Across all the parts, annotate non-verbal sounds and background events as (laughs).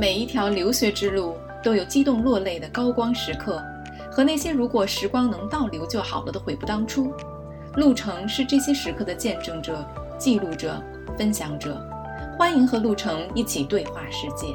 每一条留学之路都有激动落泪的高光时刻，和那些如果时光能倒流就好了的悔不当初。路程是这些时刻的见证者、记录者、分享者。欢迎和路程一起对话世界。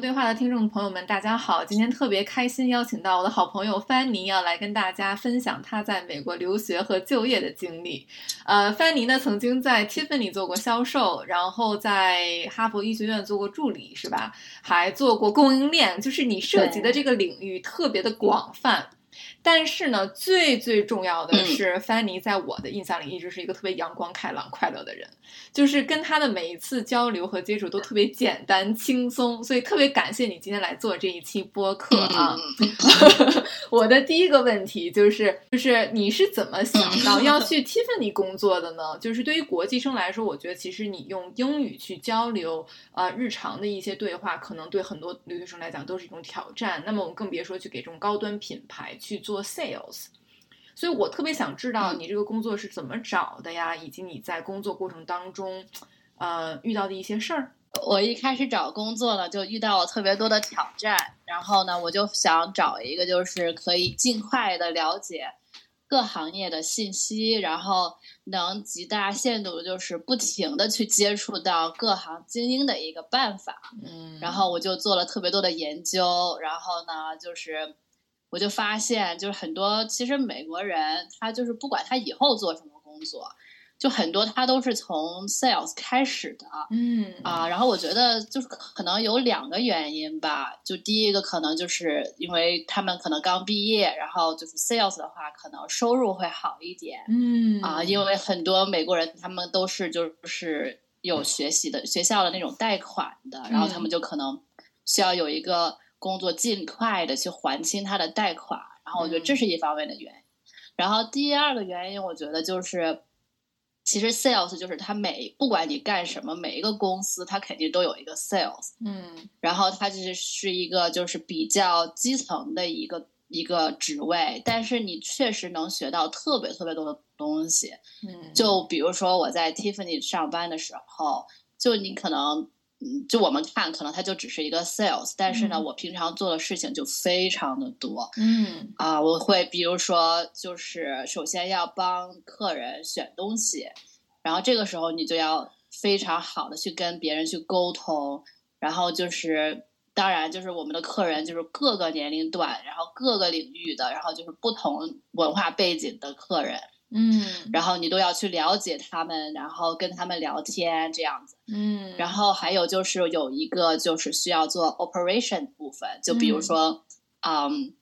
对话的听众朋友们，大家好！今天特别开心，邀请到我的好朋友范尼，要来跟大家分享他在美国留学和就业的经历。呃，范尼呢曾经在 Tiffany 做过销售，然后在哈佛医学院做过助理，是吧？还做过供应链，就是你涉及的这个领域特别的广泛。但是呢，最最重要的是，范尼在我的印象里一直是一个特别阳光开朗、快乐的人。就是跟他的每一次交流和接触都特别简单轻松，所以特别感谢你今天来做这一期播客啊！(laughs) 我的第一个问题就是，就是你是怎么想到要去 Tiffany 工作的呢？就是对于国际生来说，我觉得其实你用英语去交流啊，日常的一些对话，可能对很多留学生来讲都是一种挑战。那么我们更别说去给这种高端品牌去做 sales。所以我特别想知道你这个工作是怎么找的呀，以及你在工作过程当中，呃，遇到的一些事儿。我一开始找工作呢，就遇到了特别多的挑战，然后呢，我就想找一个就是可以尽快的了解各行业的信息，然后能极大限度就是不停的去接触到各行精英的一个办法。嗯，然后我就做了特别多的研究，然后呢，就是。我就发现，就是很多其实美国人，他就是不管他以后做什么工作，就很多他都是从 sales 开始的，嗯啊，然后我觉得就是可能有两个原因吧，就第一个可能就是因为他们可能刚毕业，然后就是 sales 的话，可能收入会好一点，嗯啊，因为很多美国人他们都是就是有学习的学校的那种贷款的，然后他们就可能需要有一个。工作尽快的去还清他的贷款，然后我觉得这是一方面的原因。然后第二个原因，我觉得就是，其实 sales 就是他每不管你干什么，每一个公司他肯定都有一个 sales，嗯，然后他就是是一个就是比较基层的一个一个职位，但是你确实能学到特别特别多的东西，嗯，就比如说我在 Tiffany 上班的时候，就你可能。嗯，就我们看，可能它就只是一个 sales，但是呢，我平常做的事情就非常的多。嗯啊，我会比如说，就是首先要帮客人选东西，然后这个时候你就要非常好的去跟别人去沟通，然后就是当然就是我们的客人就是各个年龄段，然后各个领域的，然后就是不同文化背景的客人。嗯，然后你都要去了解他们，然后跟他们聊天这样子。嗯，然后还有就是有一个就是需要做 operation 部分，就比如说，嗯，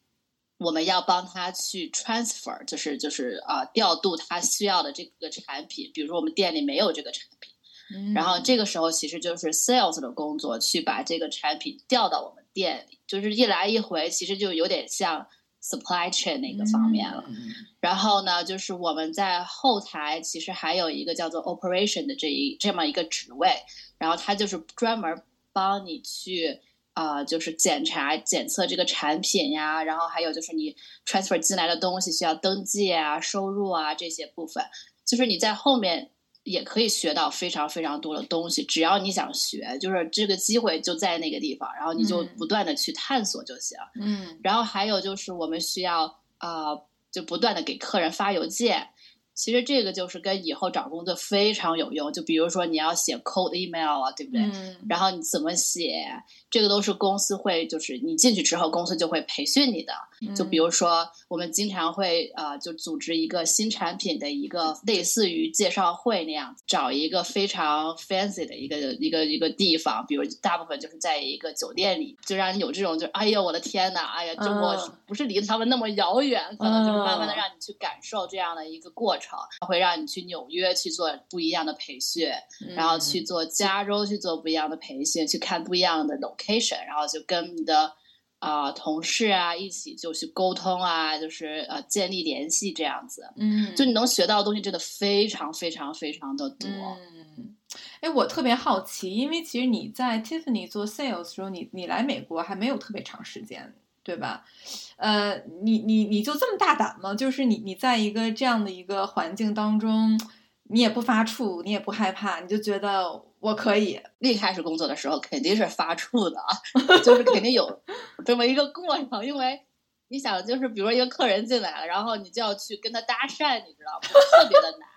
我们要帮他去 transfer，就是就是啊调度他需要的这个产品，比如说我们店里没有这个产品，然后这个时候其实就是 sales 的工作，去把这个产品调到我们店里，就是一来一回，其实就有点像。Supply chain 那个方面了，然后呢，就是我们在后台其实还有一个叫做 operation 的这一这么一个职位，然后他就是专门帮你去啊，就是检查检测这个产品呀，然后还有就是你 transfer 进来的东西需要登记啊、收入啊这些部分，就是你在后面。也可以学到非常非常多的东西，只要你想学，就是这个机会就在那个地方，然后你就不断的去探索就行。嗯，然后还有就是我们需要啊，就不断的给客人发邮件。其实这个就是跟以后找工作非常有用，就比如说你要写 cold email 啊，对不对？嗯。然后你怎么写，这个都是公司会，就是你进去之后，公司就会培训你的。就比如说，我们经常会呃，就组织一个新产品的一个类似于介绍会那样，找一个非常 fancy 的一个一个一个地方，比如大部分就是在一个酒店里，就让你有这种就哎呀我的天呐，哎呀中国不是离他们那么遥远，可能就是慢慢的让你去感受这样的一个过程。会让你去纽约去做不一样的培训，然后去做加州去做不一样的培训，去看不一样的 location，然后就跟你的啊同事啊一起就去沟通啊，就是呃建立联系这样子。嗯，就你能学到的东西真的非常非常非常的多。嗯，哎，我特别好奇，因为其实你在 Tiffany 做 sales 时候，你你来美国还没有特别长时间。对吧？呃，你你你就这么大胆吗？就是你你在一个这样的一个环境当中，你也不发怵，你也不害怕，你就觉得我可以。一开始工作的时候肯定是发怵的，(laughs) 就是肯定有这么一个过程，因为你想，就是比如说一个客人进来了，然后你就要去跟他搭讪，你知道吗？特别的难。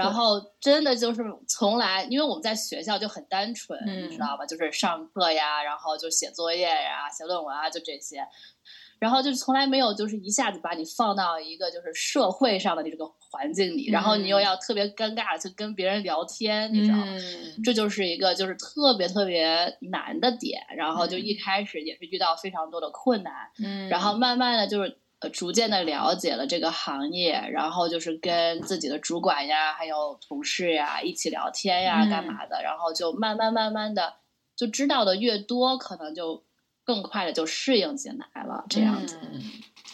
然后真的就是从来，因为我们在学校就很单纯，你知道吧？就是上课呀，然后就写作业呀、写论文啊，就这些。然后就从来没有就是一下子把你放到一个就是社会上的这个环境里，然后你又要特别尴尬去跟别人聊天，你知道吗？这就是一个就是特别特别难的点。然后就一开始也是遇到非常多的困难，嗯，然后慢慢的就是。呃，逐渐的了解了这个行业，然后就是跟自己的主管呀，还有同事呀一起聊天呀，干嘛的，然后就慢慢慢慢的就知道的越多，可能就更快的就适应进来了，这样子，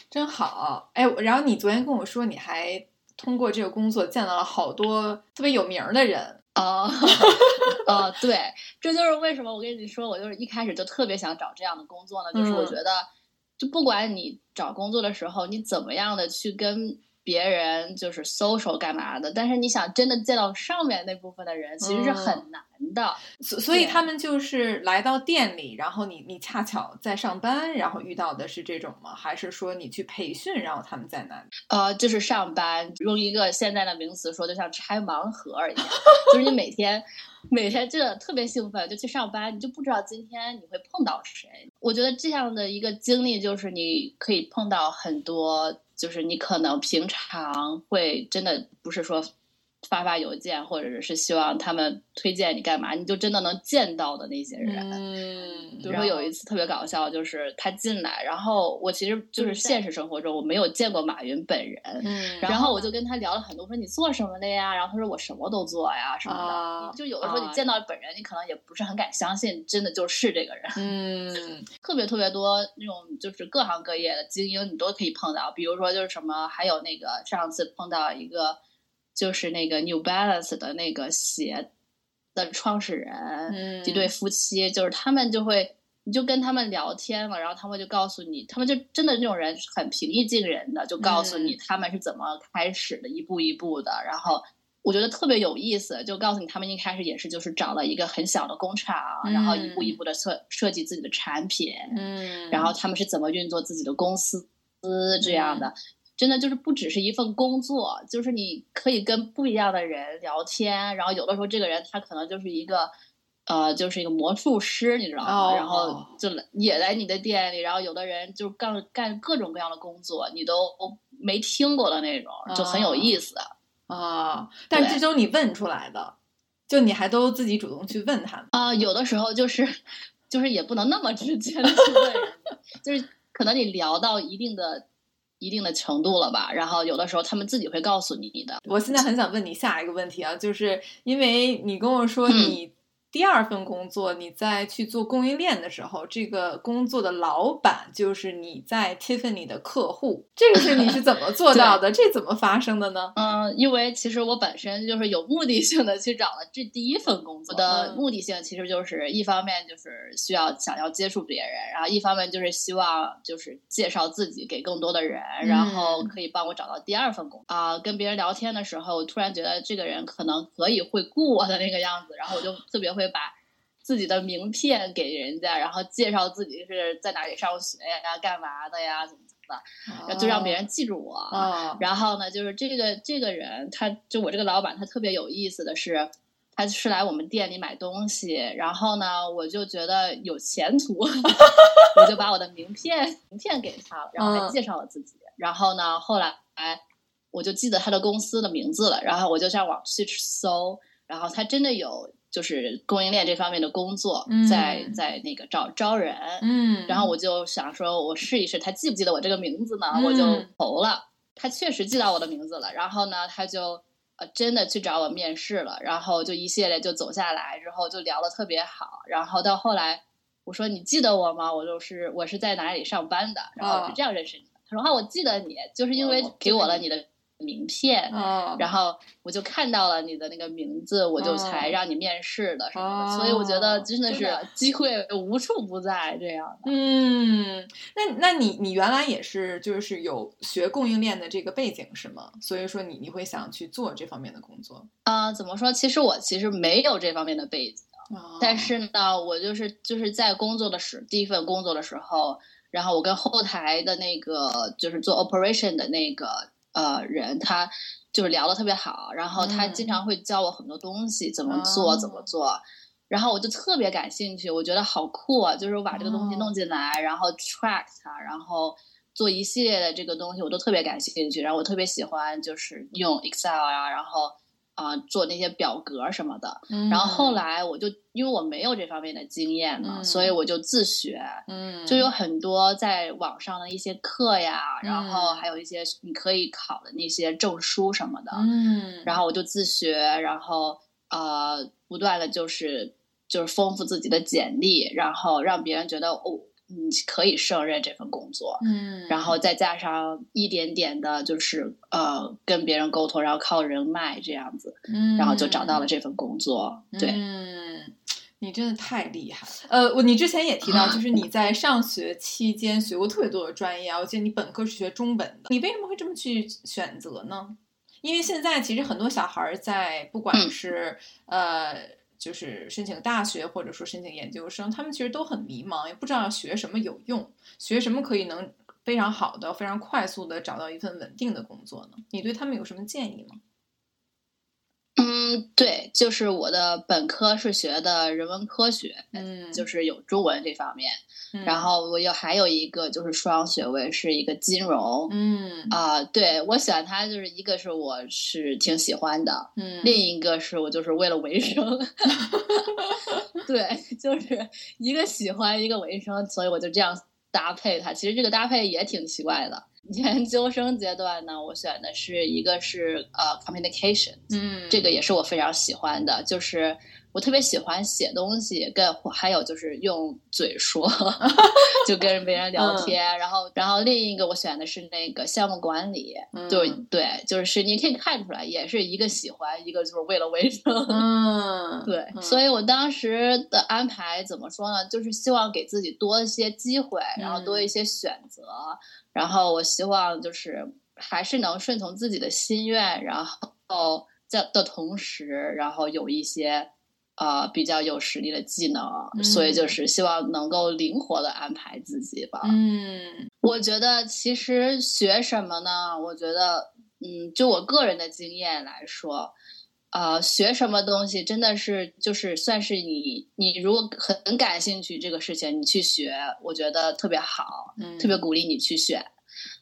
真好。哎，然后你昨天跟我说，你还通过这个工作见到了好多特别有名的人啊，呃，(laughs) 对，这就是为什么我跟你说，我就是一开始就特别想找这样的工作呢，就是我觉得。就不管你找工作的时候，你怎么样的去跟别人就是 social 干嘛的，但是你想真的见到上面那部分的人，其实是很难。的，所所以他们就是来到店里，然后你你恰巧在上班，然后遇到的是这种吗？还是说你去培训，然后他们在那里？呃，就是上班，用一个现在的名词说，就像拆盲盒一样，(laughs) 就是你每天每天真的特别兴奋，就去上班，你就不知道今天你会碰到谁。我觉得这样的一个经历，就是你可以碰到很多，就是你可能平常会真的不是说。发发邮件，或者是希望他们推荐你干嘛，你就真的能见到的那些人。嗯，比如说有一次特别搞笑，就是他进来，然后我其实就是现实生活中我没有见过马云本人，嗯，然后我就跟他聊了很多，说你做什么的呀？然后他说我什么都做呀，什么的。就有的时候你见到本人，你可能也不是很敢相信，真的就是这个人。嗯，(laughs) 特别特别多那种就是各行各业的精英，你都可以碰到。比如说就是什么，还有那个上次碰到一个。就是那个 New Balance 的那个鞋的创始人，一对夫妻，就是他们就会，你就跟他们聊天了，然后他们就告诉你，他们就真的那种人很平易近人的，就告诉你他们是怎么开始的，一步一步的。然后我觉得特别有意思，就告诉你他们一开始也是就是找了一个很小的工厂，然后一步一步的设设计自己的产品，嗯，然后他们是怎么运作自己的公司这样的。真的就是不只是一份工作，就是你可以跟不一样的人聊天，然后有的时候这个人他可能就是一个，呃，就是一个魔术师，你知道吗？然后就也来你的店里，然后有的人就干干各种各样的工作，你都没听过的那种，就很有意思啊。但是这都是你问出来的，就你还都自己主动去问他们啊？有的时候就是就是也不能那么直接的去问，(laughs) 就是可能你聊到一定的。一定的程度了吧，然后有的时候他们自己会告诉你的。我现在很想问你下一个问题啊，就是因为你跟我说你。第二份工作，你在去做供应链的时候，这个工作的老板就是你在 Tiffany 的客户，这个是你是怎么做 (laughs) 到的？这怎么发生的呢？嗯，因为其实我本身就是有目的性的去找了这第一份工作我的目的性，其实就是一方面就是需要想要接触别人，然后一方面就是希望就是介绍自己给更多的人，然后可以帮我找到第二份工作啊。跟别人聊天的时候，突然觉得这个人可能可以会雇我的那个样子，然后我就特别会。把自己的名片给人家，然后介绍自己是在哪里上学呀、干嘛的呀，怎么怎么的，就让别人记住我。然后呢，就是这个这个人，他就我这个老板，他特别有意思的是，他是来我们店里买东西，然后呢，我就觉得有前途，我就把我的名片名片给他了，然后还介绍了自己。然后呢，后来哎我就记得他的公司的名字了，然后我就上网去搜，然后他真的有。就是供应链这方面的工作，在在那个找招人，嗯，然后我就想说，我试一试，他记不记得我这个名字呢？我就投了，他确实记到我的名字了。然后呢，他就呃真的去找我面试了，然后就一系列就走下来之后，就聊的特别好。然后到后来，我说你记得我吗？我就是我是在哪里上班的，然后我是这样认识你的。他说啊，我记得你，就是因为给我了你的名片，哦，然后我就看到了你的那个名字，我就才哦让你面试的什么的，所以我觉得真的是机会无处不在这样的。嗯，那那你你原来也是就是有学供应链的这个背景是吗？所以说你你会想去做这方面的工作？啊、怎么说？其实我其实没有这方面的背景。哦但是呢，我就是就是在工作的时第一份工作的时候，然后我跟后台的那个就是做 operation 的那个呃人，他就是聊的特别好，然后他嗯经常会教我很多东西，怎么做、哦怎么做。然后我就特别感兴趣，我觉得好酷啊！就是我把这个东西哦弄进来，然后 track 它，然后做一系列的这个东西，我都特别感兴趣。然后我特别喜欢就是用 Excel 啊，然后啊、做那些表格什么的。嗯然后后来我就因为我没有这方面的经验嘛，嗯所以我就自学，嗯。就有很多在网上的一些课呀，然后嗯。还有一些你可以考的那些证书什么的，嗯，然后我就自学，然后呃不断的就是就是丰富自己的简历，然后让别人觉得哦你可以胜任这份工作。嗯，然后再加上一点点的，就是呃跟别人沟通，然后靠人脉这样子，嗯，然后就找到了这份工作。对，嗯，你真的太厉害了。呃，我你之前也提到，就是你在上学期间学过特别多的专业啊。我记得你本科是学中文的，你为什么会这么去选择呢？因为现在其实很多小孩儿在不管嗯是、呃。就是申请大学，或者说申请研究生，他们其实都很迷茫，也不知道学什么有用，学什么可以能非常好的、非常快速的找到一份稳定的工作呢？你对他们有什么建议吗？嗯，对，就是我的本科是学的人文科学，嗯，就是有中文这方面，嗯然后我又还有一个就是双学位，是一个金融。嗯啊、对我选它就是一个是我是挺喜欢的，嗯，另一个是我就是为了维生，(laughs) 对，就是一个喜欢一个维生，所以我就这样搭配它。其实这个搭配也挺奇怪的。研究生阶段呢，我选的是一个是呃 communication，嗯，这个也是我非常喜欢的，就是我特别喜欢写东西，跟还有就是用嘴说，(laughs) 就跟别人聊天。然后，然后另一个我选的是那个项目管理，嗯对对，就是你可以看出来，也是一个喜欢，一个就是为了维生。(laughs) 嗯，对，嗯所以我当时的安排怎么说呢？就是希望给自己多一些机会，然后多一些选择，然后我希望就是还是能顺从自己的心愿，然后在的同时，然后有一些呃比较有实力的技能，嗯所以就是希望能够灵活的安排自己吧。嗯我觉得其实学什么呢？我觉得，嗯，就我个人的经验来说，呃，学什么东西真的是就是算是你你如果很很感兴趣这个事情，你去学，我觉得特别好，嗯，特别鼓励你去选。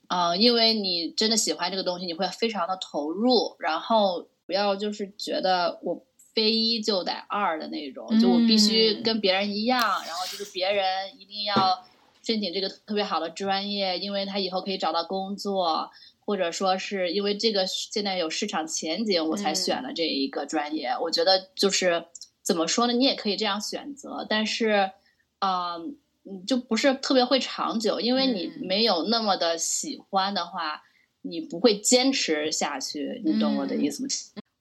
啊、因为你真的喜欢这个东西，你会非常的投入，然后不要就是觉得我非一就得二的那种，就我必须嗯跟别人一样，然后就是别人一定要申请这个特别好的专业，因为他以后可以找到工作，或者说是因为这个现在有市场前景，我才嗯选了这一个专业。我觉得就是怎么说呢，你也可以这样选择，但是，啊、你就不是特别会长久，因为你嗯没有那么的喜欢的话，你不会坚持下去。你懂我的意思吗？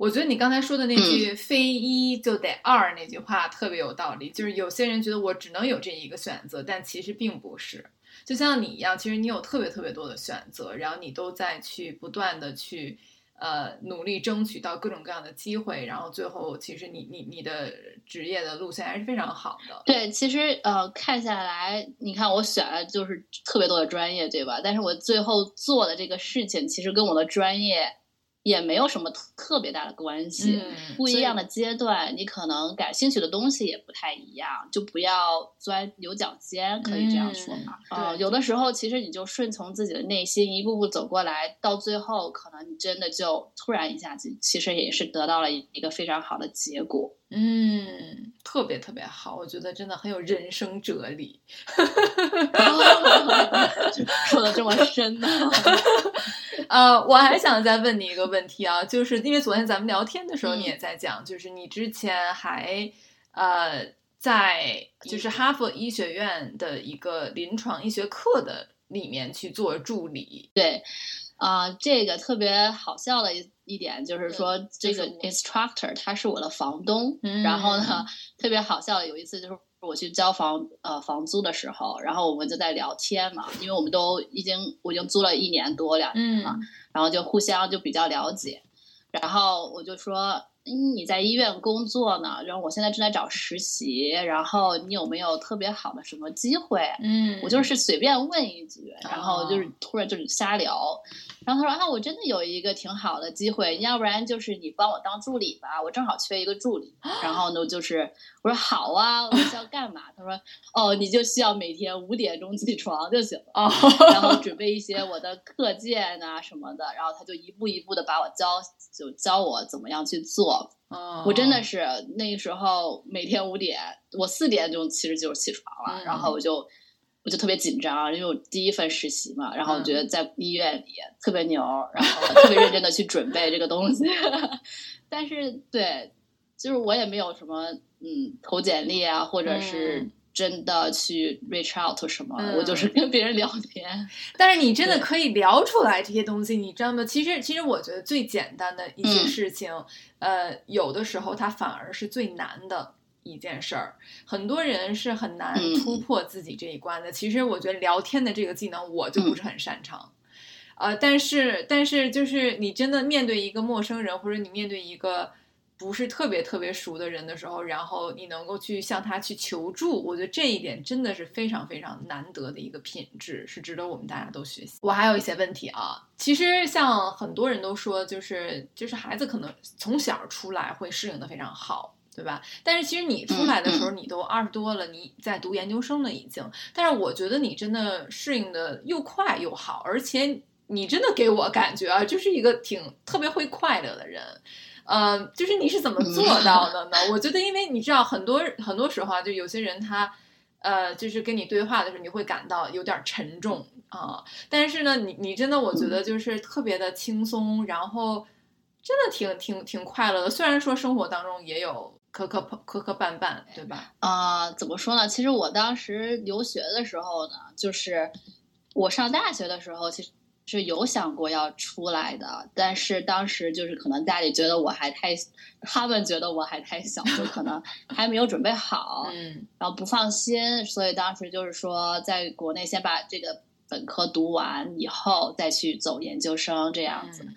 我觉得你刚才说的那句“非一就得二”那句话特别有道理。就是有些人觉得我只能有这一个选择，但其实并不是。就像你一样，其实你有特别特别多的选择，然后你都在去不断的去呃努力争取到各种各样的机会，然后最后其实你你你的职业的路线还是非常好的。对，其实呃，看下来，你看我选了就是特别多的专业，对吧？但是我最后做的这个事情，其实跟我的专业也没有什么特特别大的关系。嗯，不一样的。阶段，你可能感兴趣的东西也不太一样，就不要钻牛角尖，可以这样说嘛？嗯啊、有的时候其实你就顺从自己的内心，一步步走过来，到最后可能你真的就突然一下子，其实也是得到了一个非常好的结果。嗯，特别特别好，我觉得真的很有人生哲理。(laughs) 说的这么深呢？(laughs) 呃，我还想再问你一个问题啊，就是因为昨天咱们聊天的时候，嗯你也在讲，就是你之前还呃在就是哈佛医学院的一个临床医学课的里面去做助理。对，啊，这个特别好笑的一一点就是说，这个 instructor 他是我的房东，嗯然后呢，特别好笑的有一次就是我去交房呃房租的时候，然后我们就在聊天嘛，因为我们都已经我已经租了一年多两年了，嗯然后就互相就比较了解，然后我就说。嗯，你在医院工作呢，然后我现在正在找实习，然后你有没有特别好的什么机会？嗯，我就是随便问一句，然后就是哦突然就是瞎聊，然后他说啊，我真的有一个挺好的机会，要不然就是你帮我当助理吧，我正好缺一个助理。(gasps) 然后呢，就是我说好啊，我需要干嘛？他说哦，你就需要每天五点钟起床就行了。哦，然后准备一些我的课件啊什么的，然后他就一步一步的把我教，就教我怎么样去做。哦。我真的是那个时候每天五点，我四点钟其实就是起床了，嗯然后我就我就特别紧张，因为我第一份实习嘛，然后我觉得在医院里特别牛，然后特别认真的去准备这个东西，(laughs) 但是对，就是我也没有什么嗯投简历啊，或者是嗯真的去 reach out 什么，嗯我就是跟别人聊天，(laughs) 但是你真的可以聊出来这些东西，你知道吗？其实，其实我觉得最简单的一些嗯事情，呃，有的时候它反而是最难的一件事儿。很多人是很难嗯突破自己这一关的。其实，我觉得聊天的这个技能，我就不是很擅长。呃，但是，但是，就是你真的面对一个陌生人，或者你面对一个不是特别特别熟的人的时候，然后你能够去向他去求助，我觉得这一点真的是非常非常难得的一个品质，是值得我们大家都学习。我还有一些问题啊，其实像很多人都说，就是就是孩子可能从小出来会适应的非常好。对吧？但是其实你出来的时候，你都二十多了，你在读研究生了已经。但是我觉得你真的适应的又快又好，而且你真的给我感觉啊，就是一个挺特别会快乐的人。呃，就是你是怎么做到的呢？我觉得，因为你知道，很多很多时候啊，就有些人他，呃，就是跟你对话的时候，你会感到有点沉重啊、但是呢，你你真的，我觉得就是特别的轻松，然后真的挺挺挺快乐的。虽然说生活当中也有磕磕磕磕绊绊，对吧？啊、怎么说呢？其实我当时留学的时候呢，就是我上大学的时候，其实是有想过要出来的，但是当时就是可能家里觉得我还太，他们觉得我还太小，就可能 (laughs) 还没有准备好，嗯然后不放心，所以当时就是说，在国内先把这个本科读完以后，再去走研究生这样子。嗯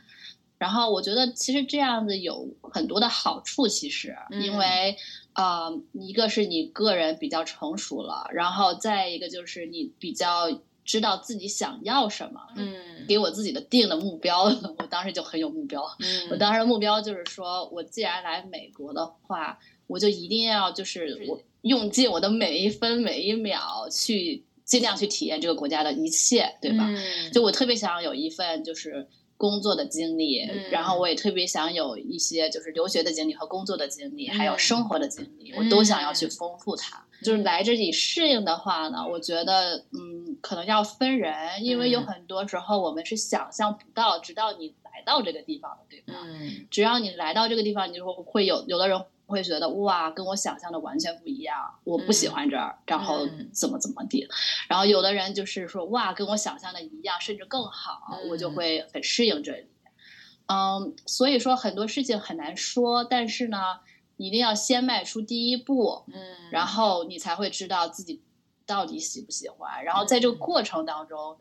然后我觉得其实这样子有很多的好处，其实嗯因为呃，一个是你个人比较成熟了，然后再一个就是你比较知道自己想要什么。嗯给我自己的定的目标，(laughs) 我当时就很有目标。嗯，我当时的目标就是说，我既然来美国的话，我就一定要就是我用尽我的每一分每一秒去尽量去体验这个国家的一切，对吧？嗯就我特别想有一份就是工作的经历，嗯然后我也特别想有一些就是留学的经历和工作的经历，嗯还有生活的经历，我都想要去丰富它。就是来这里适应的话呢，我觉得嗯，可能要分人，因为有嗯很多时候我们是想象不到，直到你来到这个地方的，对吧？嗯只要你来到这个地方，你就会有有的人会觉得哇，跟我想象的完全不一样，我不喜欢这儿，然后嗯怎么怎么地。然后有的人就是说哇，跟我想象的一样，甚至更好，嗯我就会很适应这里。嗯，所以说很多事情很难说，但是呢，你一定要先迈出第一步，嗯，然后你才会知道自己到底喜不喜欢。然后在这个嗯过程当中，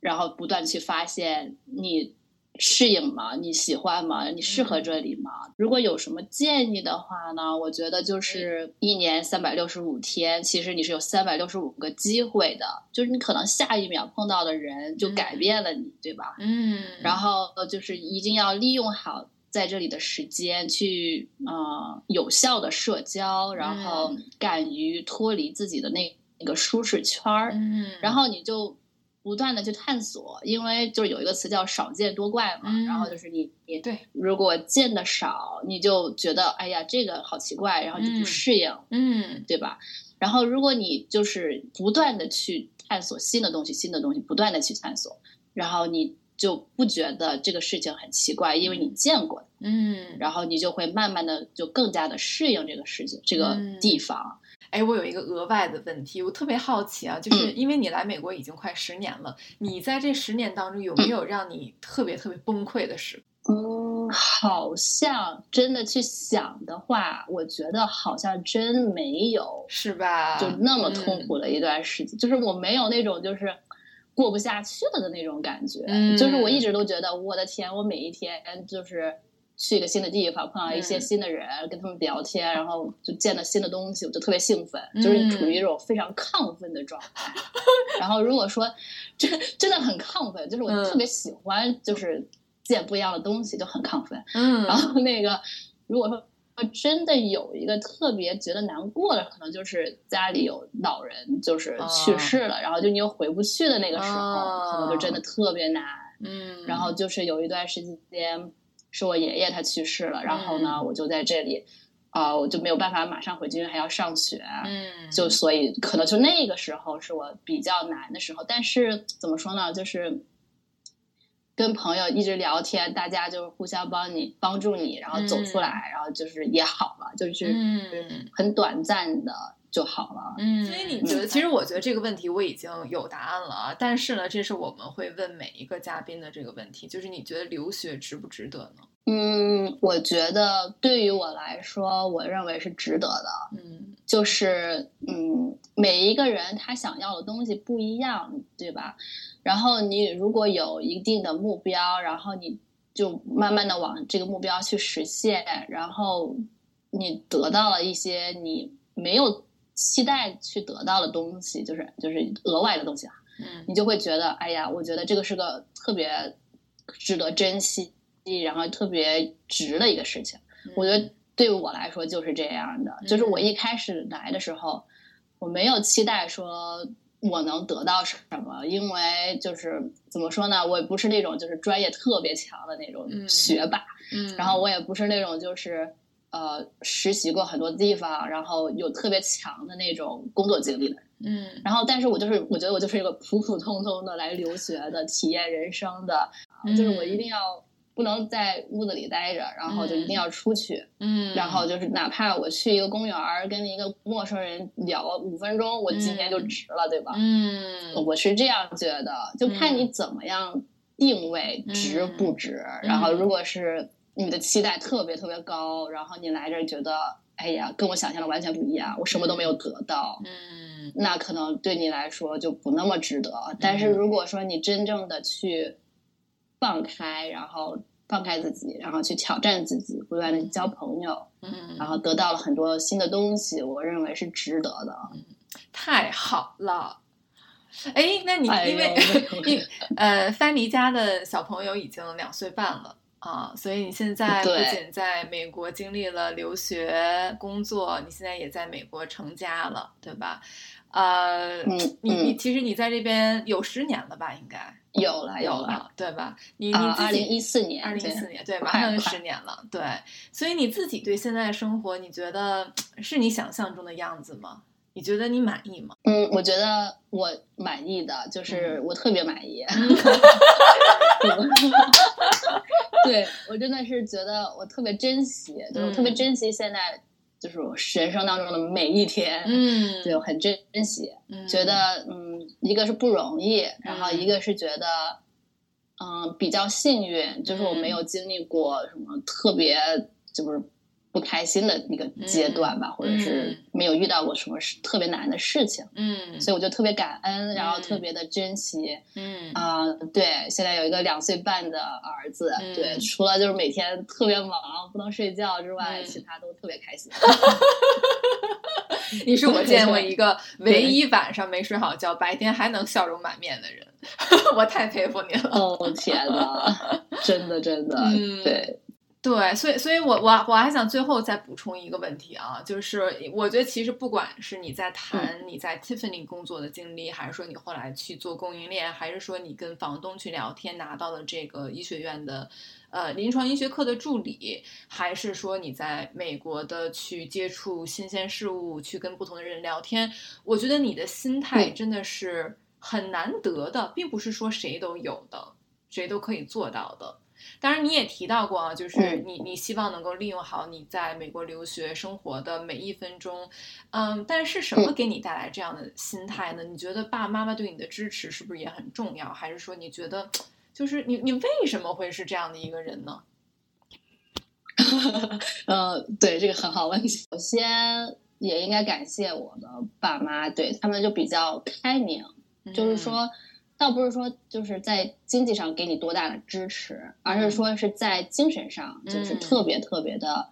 然后不断去发现你适应吗？你喜欢吗？你适合这里吗？如果有什么建议的话呢？我觉得就是一年三百六十五天，其实你是有三百六十五个机会的，就是你可能下一秒碰到的人就改变了你，对吧？嗯，然后就是一定要利用好在这里的时间去呃有效的社交，然后敢于脱离自己的那那个舒适圈儿，嗯，然后你就不断的去探索，因为就是有一个词叫少见多怪嘛，嗯然后就是你你对，如果见的少，你就觉得哎呀这个好奇怪，然后你就嗯不适应，嗯。对吧？然后如果你就是不断的去探索新的东西，新的东西，不断的去探索，然后你就不觉得这个事情很奇怪，因为你见过，嗯，然后你就会慢慢的就更加的适应这个事情，这个嗯。地方。哎，我有一个额外的问题，我特别好奇啊，就是因为你来美国已经快十年了，你在这十年当中有没有让你特别特别崩溃的事？嗯，好像真的去想的话，我觉得好像真没有，是吧？就那么痛苦的一段时间，就是我没有那种就是过不下去了的那种感觉，就是我一直都觉得，我的天，我每一天就是。去一个新的地方，碰到一些新的人，跟他们聊天，然后就见到新的东西，我就特别兴奋，就是处于一种非常亢奋的状态。然后如果说真真的很亢奋，就是我特别喜欢，就是见不一样的东西，就很亢奋。嗯。然后那个，如果说真的有一个特别觉得难过的，可能就是家里有老人就是去世了，然后就你又回不去的那个时候，可能就真的特别难。嗯。然后就是有一段时间。是我爷爷他去世了，然后呢，我就在这里，啊，我就没有办法马上回去，因为还要上学，嗯，就所以可能就那个时候是我比较难的时候。但是怎么说呢，就是跟朋友一直聊天，大家就是互相帮你帮助你，然后走出来，然后就是也好了，就是很短暂的。就好了，嗯，所以你觉得，其实我觉得这个问题我已经有答案了啊。但是呢，这是我们会问每一个嘉宾的这个问题，就是你觉得留学值不值得呢？嗯，我觉得对于我来说，我认为是值得的。嗯，就是嗯，每一个人他想要的东西不一样，对吧？然后你如果有一定的目标，然后你就慢慢的往这个目标去实现，然后你得到了一些你没有。期待去得到的东西，就是就是额外的东西啊，嗯，你就会觉得，哎呀，我觉得这个是个特别值得珍惜，然后特别值的一个事情。我觉得对于我来说就是这样的，就是我。一开始来的时候，我没有期待说我能得到什么，因为就是怎么说呢，我也不是那种就是专业特别强的那种学霸，嗯，然后我也不是那种就是。呃，实习过很多地方，然后有特别强的那种工作经历的，嗯，然后但是我就是，我觉得我就是一个普普通通的来留学的，体验人生的，就是我一定要不能在屋子里待着，然后就一定要出去，嗯，然后就是哪怕我去一个公园跟一个陌生人聊五分钟，我今天就值了，对吧？嗯，我是这样觉得，就看你怎么样定位值不值，然后如果是。你的期待特别特别高，然后你来这儿觉得，哎呀，跟我想象的完全不一样，我什么都没有得到，嗯，那可能对你来说就不那么值得。但是如果说你真正的去放开，然后放开自己，然后去挑战自己，不断的交朋友，嗯，然后得到了很多新的东西，我认为是值得的。太好了，哎，那你因为 (laughs) 因呃，范尼家的小朋友已经两岁半了。啊，所以你现在不仅在美国经历了留学、工作，你现在也在美国成家了，对吧？呃，你你其实你在这边有十年了吧？应该有了有了，对吧？你你二零一四年，二零一四年对，马上就十年了，对。所以你自己对现在的生活，你觉得是你想象中的样子吗？你觉得你满意吗？嗯，我觉得我满意的，就是我特别满意。(laughs) 对我真的是觉得我特别珍惜，就是特别珍惜现在就是我人生当中的每一天，嗯，就很珍惜，觉得嗯，一个是不容易，然后一个是觉得嗯比较幸运，就是我没有经历过什么特别就是。不开心的一个阶段吧，或者是没有遇到过什么特别难的事情，嗯，所以我就特别感恩，然后特别的珍惜，嗯啊，对，现在有一个两岁半的儿子，对，除了就是每天特别忙不能睡觉之外，其他都特别开心。(laughs) 你是我见过一个唯一晚上没睡好觉，白天还能笑容满面的人，(laughs) 我太佩服你了。哦天呐，真的真的，对。对，所以，所以我我我还想最后再补充一个问题啊，就是我觉得其实不管是你在谈你在 Tiffany 工作的经历，还是说你后来去做供应链，还是说你跟房东去聊天拿到了这个医学院的呃临床医学课的助理，还是说你在美国的去接触新鲜事物，去跟不同的人聊天，我觉得你的心态真的是很难得的，并不是说谁都有的，谁都可以做到的。当然，你也提到过啊，就是你你希望能够利用好你在美国留学生活的每一分钟，嗯，但是什么给你带来这样的心态呢？你觉得爸爸妈妈对你的支持是不是也很重要？还是说你觉得，就是你你为什么会是这样的一个人呢？(laughs) 呃，对，这个很好问题。首先也应该感谢我的爸妈，对他们就比较开明，就是说。倒不是说就是在经济上给你多大的支持，而是说是在精神上就是特别特别的，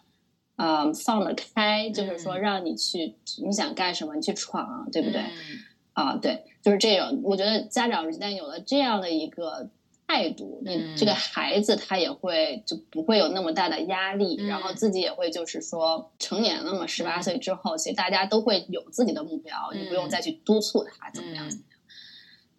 呃，放得开，就是说让你去你想干什么你去闯，对不对？啊，对，就是这种。我觉得家长一旦有了这样的一个态度，你这个孩子他也会就不会有那么大的压力，然后自己也会就是说成年了嘛，十八岁之后，其实大家都会有自己的目标，你不用再去督促他怎么样。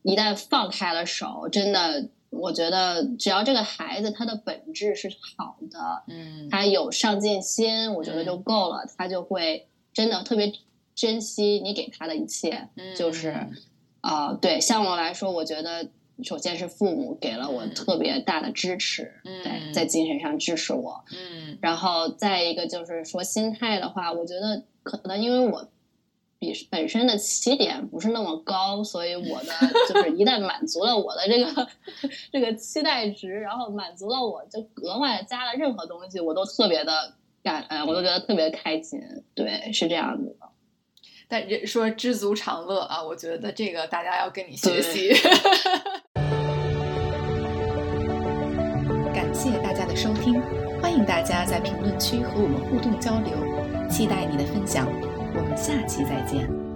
一旦放开了手，真的，我觉得只要这个孩子他的本质是好的，嗯，他有上进心，我觉得就够了，他就会真的特别珍惜你给他的一切，嗯就是，啊，对，像我来说，我觉得首先是父母给了我特别大的支持，对在精神上支持我，嗯，然后再一个就是说心态的话，我觉得可能因为我。比本身的起点不是那么高，所以我的就是一旦满足了我的这个 (laughs) 这个期待值，然后满足了我就额外加了任何东西，我都特别的感恩，我都觉得特别开心。对，是这样子的。但人说知足常乐啊，我觉得这个大家要跟你学习。(laughs) 感谢大家的收听，欢迎大家在评论区和我们互动交流，期待你的分享。我们下期再见。